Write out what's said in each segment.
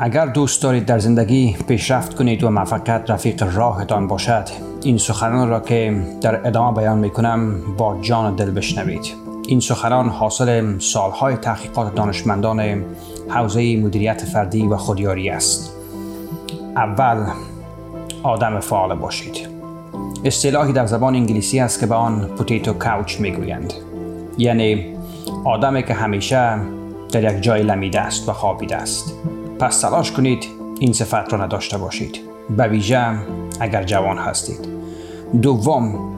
اگر دوست دارید در زندگی پیشرفت کنید و موفقیت رفیق راهتان باشد این سخنان را که در ادامه بیان می کنم با جان دل بشنوید. این سخنان حاصل سالهای تحقیقات دانشمندان حوزه مدیریت فردی و خودیاری است. اول آدم فعال باشید. اصطلاحی در زبان انگلیسی است که به آن پوتیتو کاوچ می‌گویند. یعنی آدمی که همیشه در یک جای لمیده است و خوابیده است. پس تلاش کنید این صفت را نداشته باشید به ویژه اگر جوان هستید دوم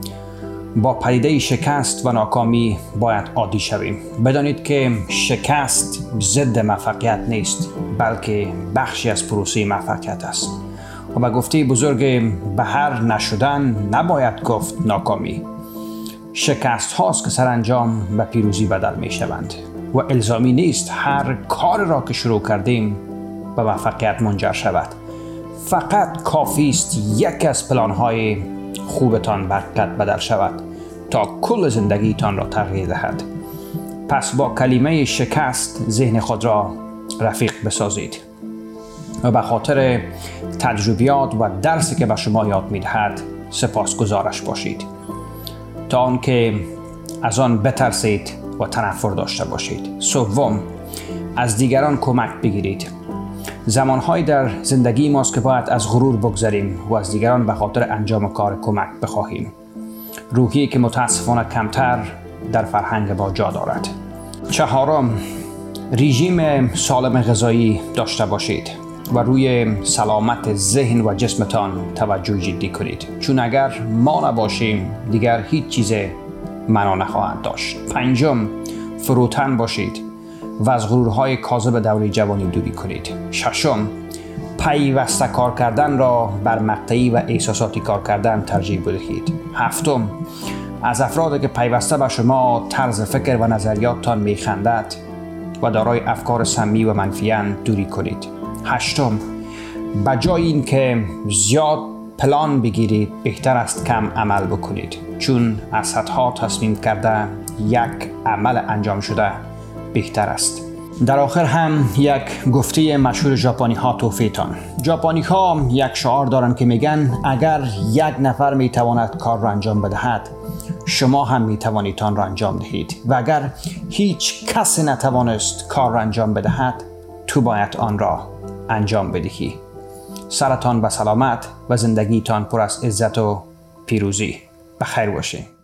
با پدیده شکست و ناکامی باید عادی شویم بدانید که شکست ضد موفقیت نیست بلکه بخشی از پروسه موفقیت است و به گفته بزرگ به هر نشدن نباید گفت ناکامی شکست هاست که سرانجام به پیروزی بدل می شوند و الزامی نیست هر کار را که شروع کردیم به موفقیت منجر شود. فقط کافی است یک از پلان های خوبتان برکت بدل شود تا کل زندگیتان را تغییر دهد. پس با کلمه شکست ذهن خود را رفیق بسازید. و به خاطر تجربیات و درسی که به شما یاد می‌دهد سپاسگزارش باشید. تا آنکه از آن بترسید و تنفر داشته باشید. سوم از دیگران کمک بگیرید. زمانهایی در زندگی ماست که باید از غرور بگذریم و از دیگران به خاطر انجام کار کمک بخواهیم. روحی که متاسفانه کمتر در فرهنگ با جا دارد. چهارم رژیم سالم غذایی داشته باشید و روی سلامت ذهن و جسمتان توجه جدی کنید. چون اگر ما نباشیم دیگر هیچ چیز معنا نخواهند داشت. پنجم فروتن باشید. و از غرورهای کاذب دوری جوانی دوری کنید. ششم پیوسته کار کردن را بر مقطعی و احساساتی کار کردن ترجیح بدهید. هفتم از افرادی که پیوسته به شما طرز فکر و نظریاتتان میخندد و دارای افکار سمی و منفیان دوری کنید. هشتم به جای اینکه زیاد پلان بگیرید بهتر است کم عمل بکنید. چون از صدها تصمیم کرده یک عمل انجام شده. بهتر است. در آخر هم یک گفته مشهور ژاپنی ها توفیتان ژاپنی ها یک شعار دارند که میگن اگر یک نفر می‌تواند کار را انجام بدهد شما هم می‌توانید آن را انجام دهید. و اگر هیچ کسی نتوانست کار را انجام بدهد تو باید آن را انجام بدهی. سرتان به سلامت و زندگیتان پر از عزت و پیروزی. بخیر باشید